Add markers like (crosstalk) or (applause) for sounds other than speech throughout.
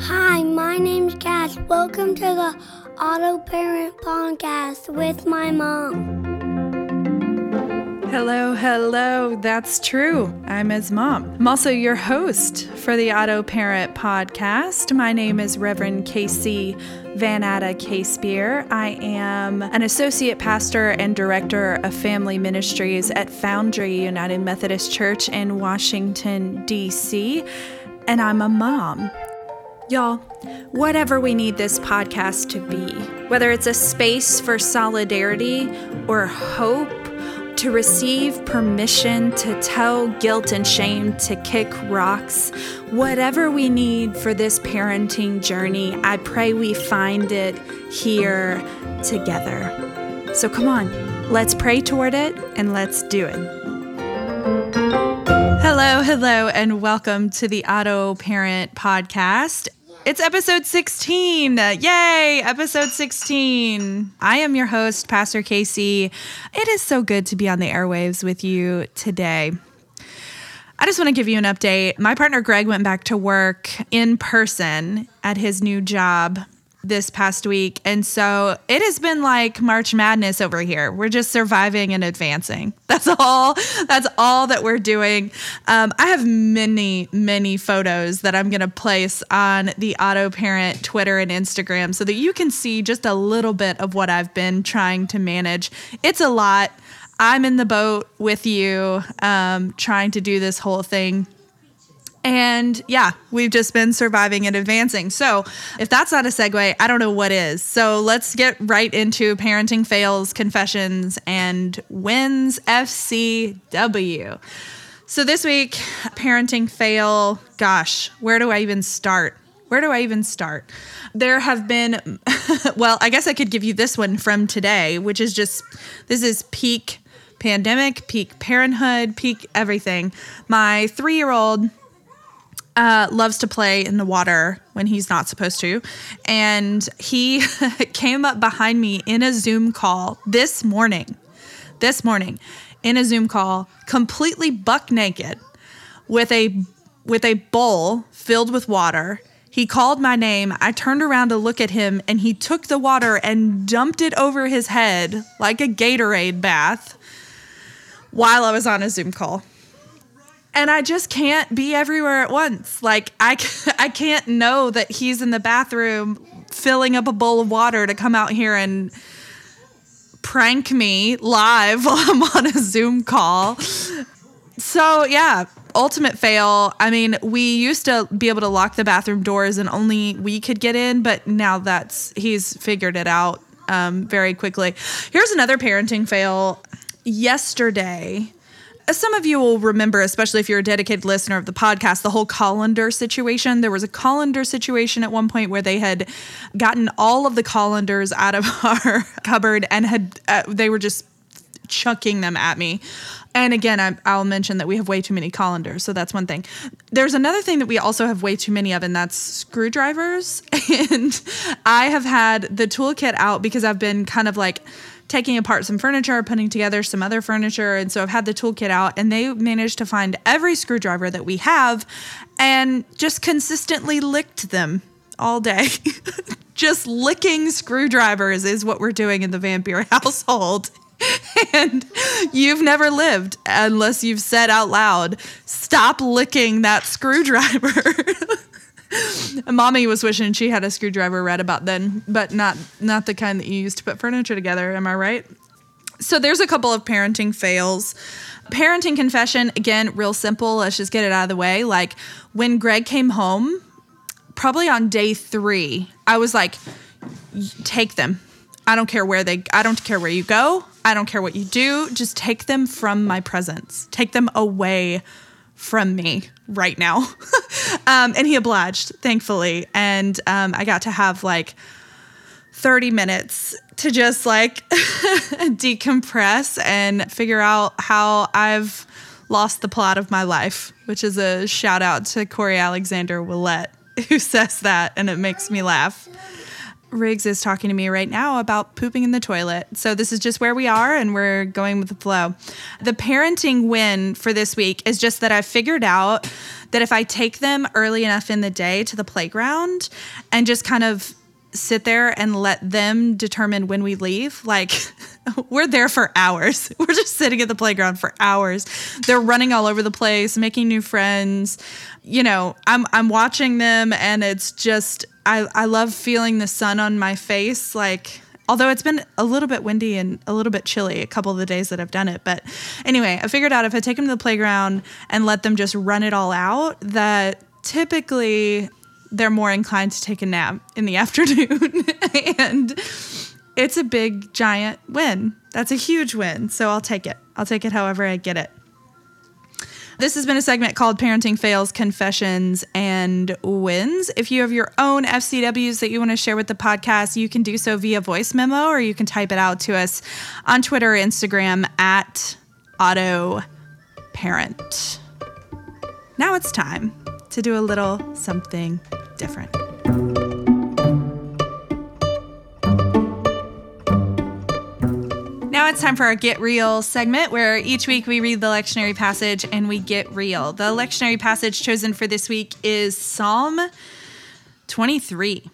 Hi, my name's Cass. Welcome to the Auto Parent Podcast with my mom. Hello, hello. That's true. I'm his mom. I'm also your host for the Auto Parent Podcast. My name is Reverend K.C. Vanatta K. Spear. I am an associate pastor and director of family ministries at Foundry United Methodist Church in Washington, D.C., and I'm a mom. Y'all, whatever we need this podcast to be, whether it's a space for solidarity or hope, to receive permission to tell guilt and shame to kick rocks, whatever we need for this parenting journey, I pray we find it here together. So come on, let's pray toward it and let's do it. Hello, hello, and welcome to the Auto Parent Podcast. It's episode 16. Yay, episode 16. I am your host, Pastor Casey. It is so good to be on the airwaves with you today. I just want to give you an update. My partner Greg went back to work in person at his new job this past week. And so it has been like March Madness over here. We're just surviving and advancing. (laughs) That's all. That's all that we're doing. Um, I have many, many photos that I'm going to place on the Auto Parent Twitter and Instagram so that you can see just a little bit of what I've been trying to manage. It's a lot. I'm in the boat with you, um, trying to do this whole thing. And yeah, we've just been surviving and advancing. So, if that's not a segue, I don't know what is. So, let's get right into parenting fails, confessions, and wins FCW. So, this week, parenting fail, gosh, where do I even start? Where do I even start? There have been, (laughs) well, I guess I could give you this one from today, which is just this is peak pandemic, peak parenthood, peak everything. My three year old uh, loves to play in the water when he's not supposed to. And he (laughs) came up behind me in a Zoom call this morning, this morning, in a Zoom call, completely buck naked with a with a bowl filled with water. He called my name. I turned around to look at him and he took the water and dumped it over his head like a Gatorade bath while I was on a Zoom call and I just can't be everywhere at once. Like I, (laughs) I can't know that he's in the bathroom filling up a bowl of water to come out here and prank me live (laughs) while I'm on a Zoom call. So yeah, ultimate fail. I mean, we used to be able to lock the bathroom doors and only we could get in, but now that's he's figured it out um, very quickly. Here's another parenting fail. Yesterday, some of you will remember, especially if you're a dedicated listener of the podcast, the whole colander situation. There was a colander situation at one point where they had gotten all of the colanders out of (laughs) our cupboard and had uh, they were just chucking them at me. And again, I, will mention that we have way too many colanders, so that's one thing. There's another thing that we also have way too many of, and that's screwdrivers. (laughs) and I have had the toolkit out because I've been kind of like taking apart some furniture, putting together some other furniture. And so I've had the toolkit out, and they managed to find every screwdriver that we have and just consistently licked them all day. (laughs) just licking screwdrivers is what we're doing in the Vampire (laughs) household. and you've never lived unless you've said out loud, stop licking that screwdriver. (laughs) (laughs) Mommy was wishing she had a screwdriver right about then, but not not the kind that you use to put furniture together. Am I right? So there's a couple of parenting fails. Parenting confession again, real simple. Let's just get it out of the way. Like when Greg came home, probably on day three, I was like, "Take them. I don't care where they. I don't care where you go. I don't care what you do. Just take them from my presence. Take them away from me right now. (laughs) um, and he obliged, thankfully. And um, I got to have like 30 minutes to just like (laughs) decompress and figure out how I've lost the plot of my life, which is a shout out to Corey Alexander Willette, (laughs) who says that, and it makes me laugh. Riggs is talking to me right now about pooping in the toilet. So this is just where we are and we're going with the flow. The parenting win for this week is just that I've figured out that if I take them early enough in the day to the playground and just kind of sit there and let them determine when we leave. Like, (laughs) (laughs) we're there for hours. (laughs) We're just sitting at the playground for hours. They're running all over the place, making new friends. You know, I'm I'm watching them and it's just I I love feeling the sun on my face like although it's been a little bit windy and a little bit chilly a couple of the days that I've done it. But anyway, I figured out if I take them to the playground and let them just run it all out, that typically they're more inclined to take a nap in the (laughs) afternoon. and it's a big, giant win. That's a huge win. So I'll take it. I'll take it however I get it. This has been a segment called Parenting Fails, Confessions, and Wins. If you have your own FCWs that you want to share with the podcast, you can do so via voice memo or you can type it out to us on Twitter or Instagram at Auto Parent. Now it's time to do a little something different. It's time for our Get Real segment where each week we read the lectionary passage and we get real. The lectionary passage chosen for this week is Psalm 23.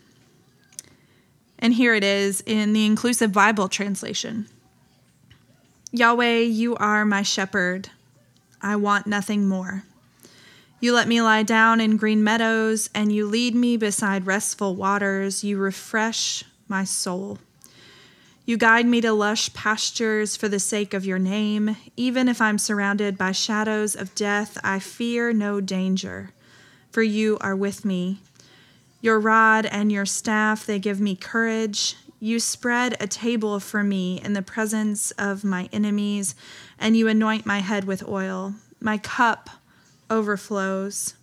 And here it is in the Inclusive Bible translation Yahweh, you are my shepherd. I want nothing more. You let me lie down in green meadows, and you lead me beside restful waters. You refresh my soul. You guide me to lush pastures for the sake of your name. Even if I'm surrounded by shadows of death, I fear no danger, for you are with me. Your rod and your staff, they give me courage. You spread a table for me in the presence of my enemies, and you anoint my head with oil. My cup overflows.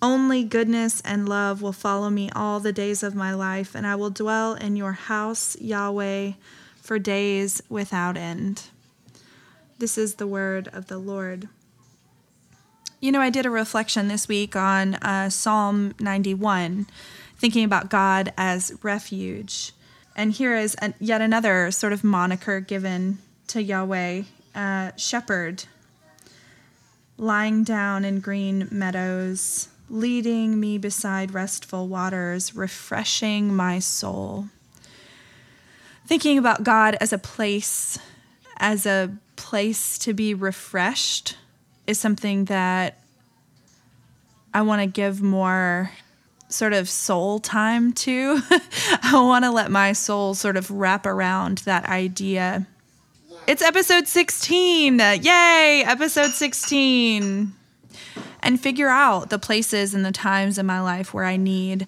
Only goodness and love will follow me all the days of my life, and I will dwell in your house, Yahweh, for days without end. This is the word of the Lord. You know, I did a reflection this week on uh, Psalm 91, thinking about God as refuge. And here is a, yet another sort of moniker given to Yahweh, uh, shepherd lying down in green meadows, leading me beside restful waters, refreshing my soul. Thinking about God as a place, as a place to be refreshed, is something that I want to give more sort of soul time to. (laughs) I want to let my soul sort of wrap around that idea it's episode 16. Yay, episode 16. And figure out the places and the times in my life where I need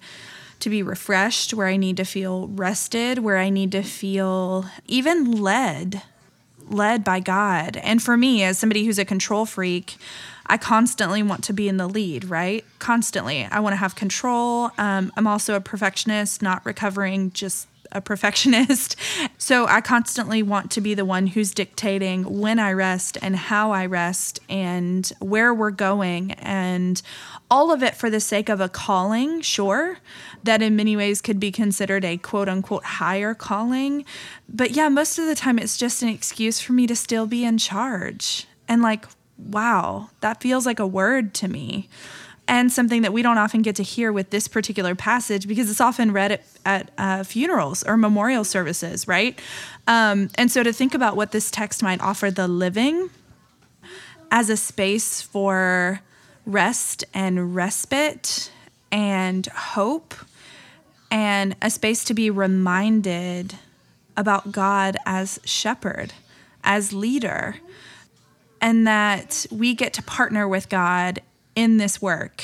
to be refreshed, where I need to feel rested, where I need to feel even led, led by God. And for me, as somebody who's a control freak, I constantly want to be in the lead, right? Constantly. I want to have control. Um, I'm also a perfectionist, not recovering just a perfectionist. (laughs) So I constantly want to be the one who's dictating when I rest and how I rest and where we're going and all of it for the sake of a calling, sure, that in many ways could be considered a quote unquote higher calling. But yeah, most of the time it's just an excuse for me to still be in charge. And like, wow, that feels like a word to me and something that we don't often get to hear with this particular passage because it's often read at, at uh, funerals or memorial services, right? Um, and so to think about what this text might offer the living as a space for rest and respite and hope and a space to be reminded about God as shepherd, as leader, and that we get to partner with God in this work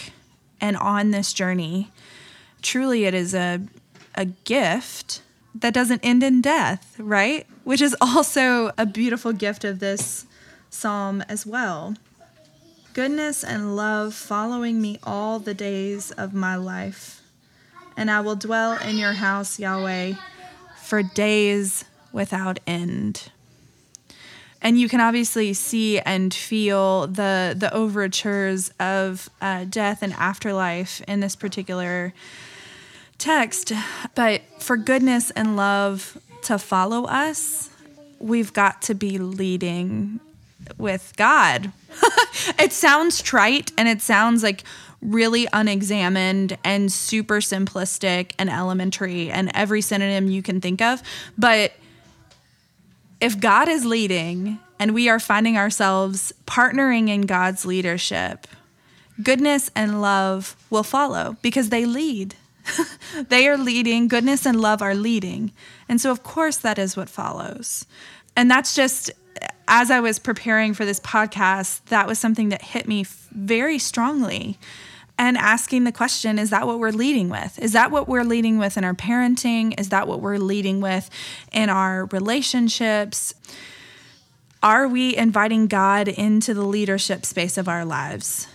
and on this journey. Truly, it is a, a gift that doesn't end in death, right? Which is (laughs) also a beautiful gift of this psalm as well. Goodness and love following me all the days of my life, and I will dwell in your house, Yahweh, for days without end and you can obviously see and feel the the overtures of uh, death and afterlife in this particular text, but for goodness and love to follow us, we've got to be leading with God. (laughs) it sounds trite and it sounds like really unexamined and super simplistic and elementary and every synonym you can think of. But if God is leading and we are finding ourselves partnering in God's leadership, goodness and love will follow because they lead. (laughs) they are leading, goodness and love are leading. And so, of course, that is what follows. And that's just as I was preparing for this podcast, that was something that hit me very strongly. And asking the question, is that what we're leading with? Is that what we're leading with in our parenting? Is that what we're leading with in our relationships? Are we inviting God into the leadership space of our lives?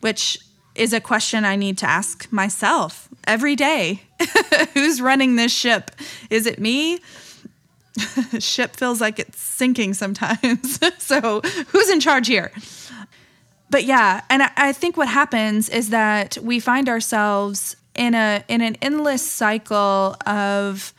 Which is a question I need to ask myself every day. (laughs) Who's running this ship? Is it me? (laughs) ship feels like it's sinking sometimes. (laughs) so, who's in charge here? But yeah, and I, I think what happens is that we find ourselves in a in an endless cycle of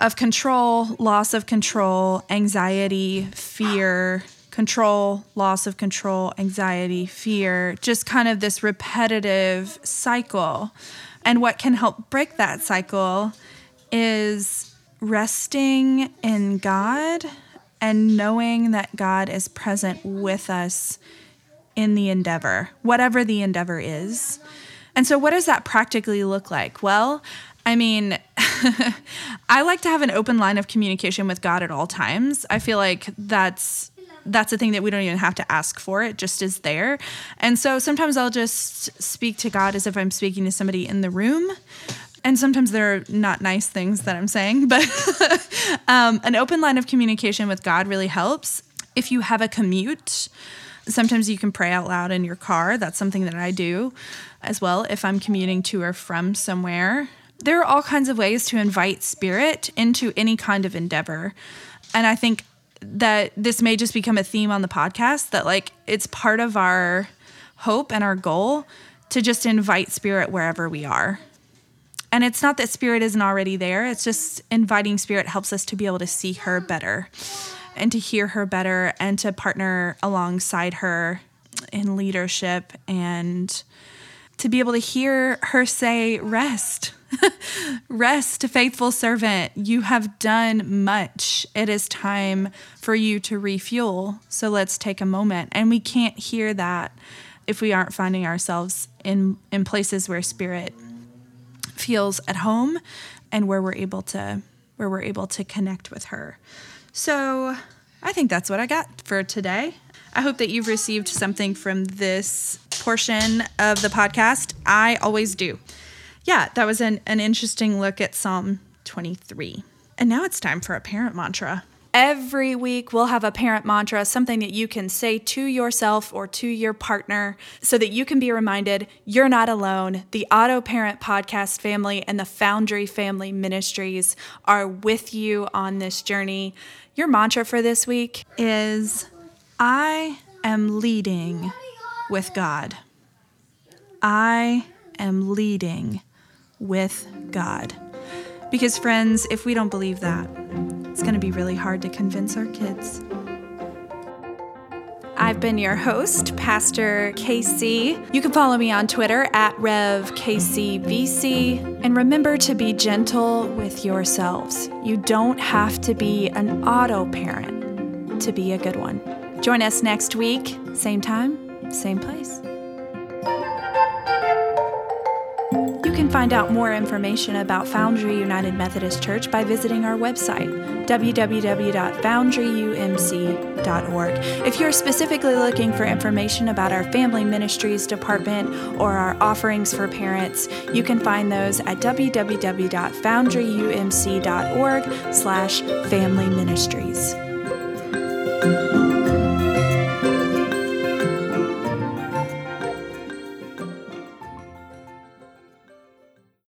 of control, loss of control, anxiety, fear, control, loss of control, anxiety, fear, just kind of this repetitive cycle. And what can help break that cycle is resting in God and knowing that God is present with us in the endeavor, whatever the endeavor is. And so, what does that practically look like? Well, I mean, (laughs) I like to have an open line of communication with God at all times. I feel like that's that's a thing that we don't even have to ask for it just is there and so sometimes i'll just speak to god as if i'm speaking to somebody in the room and sometimes they're not nice things that I'm saying, (laughs) but um, an open line of communication with God really helps. If you have a commute, sometimes you can pray out loud in your car. That's something that I do as well if I'm commuting to or from somewhere. There are all kinds of ways to invite spirit into any kind of endeavor. And I think that this may just become a theme on the podcast that, like, it's part of our hope and our goal to just invite spirit wherever we are. And it's not that spirit isn't already there, it's just inviting spirit helps us to be able to see her better and to hear her better and to partner alongside her in leadership and to be able to hear her say, Rest. (laughs) Rest, faithful servant. You have done much. It is time for you to refuel. So let's take a moment. And we can't hear that if we aren't finding ourselves in, in places where spirit feels at home and where we're able to where we're able to connect with her. So, I think that's what I got for today. I hope that you've received something from this portion of the podcast. I always do. Yeah, that was an, an interesting look at Psalm 23. And now it's time for a parent mantra. Every week, we'll have a parent mantra, something that you can say to yourself or to your partner so that you can be reminded you're not alone. The Auto Parent Podcast family and the Foundry Family Ministries are with you on this journey. Your mantra for this week is I am leading with God. I am leading with God. Because, friends, if we don't believe that, it's going to be really hard to convince our kids. I've been your host, Pastor Casey. You can follow me on Twitter at RevKCVC. And remember to be gentle with yourselves. You don't have to be an auto parent to be a good one. Join us next week, same time, same place. Can find out more information about Foundry United Methodist Church by visiting our website, www.foundryumc.org. If you're specifically looking for information about our Family Ministries Department or our offerings for parents, you can find those at www.foundryumc.org slash family ministries.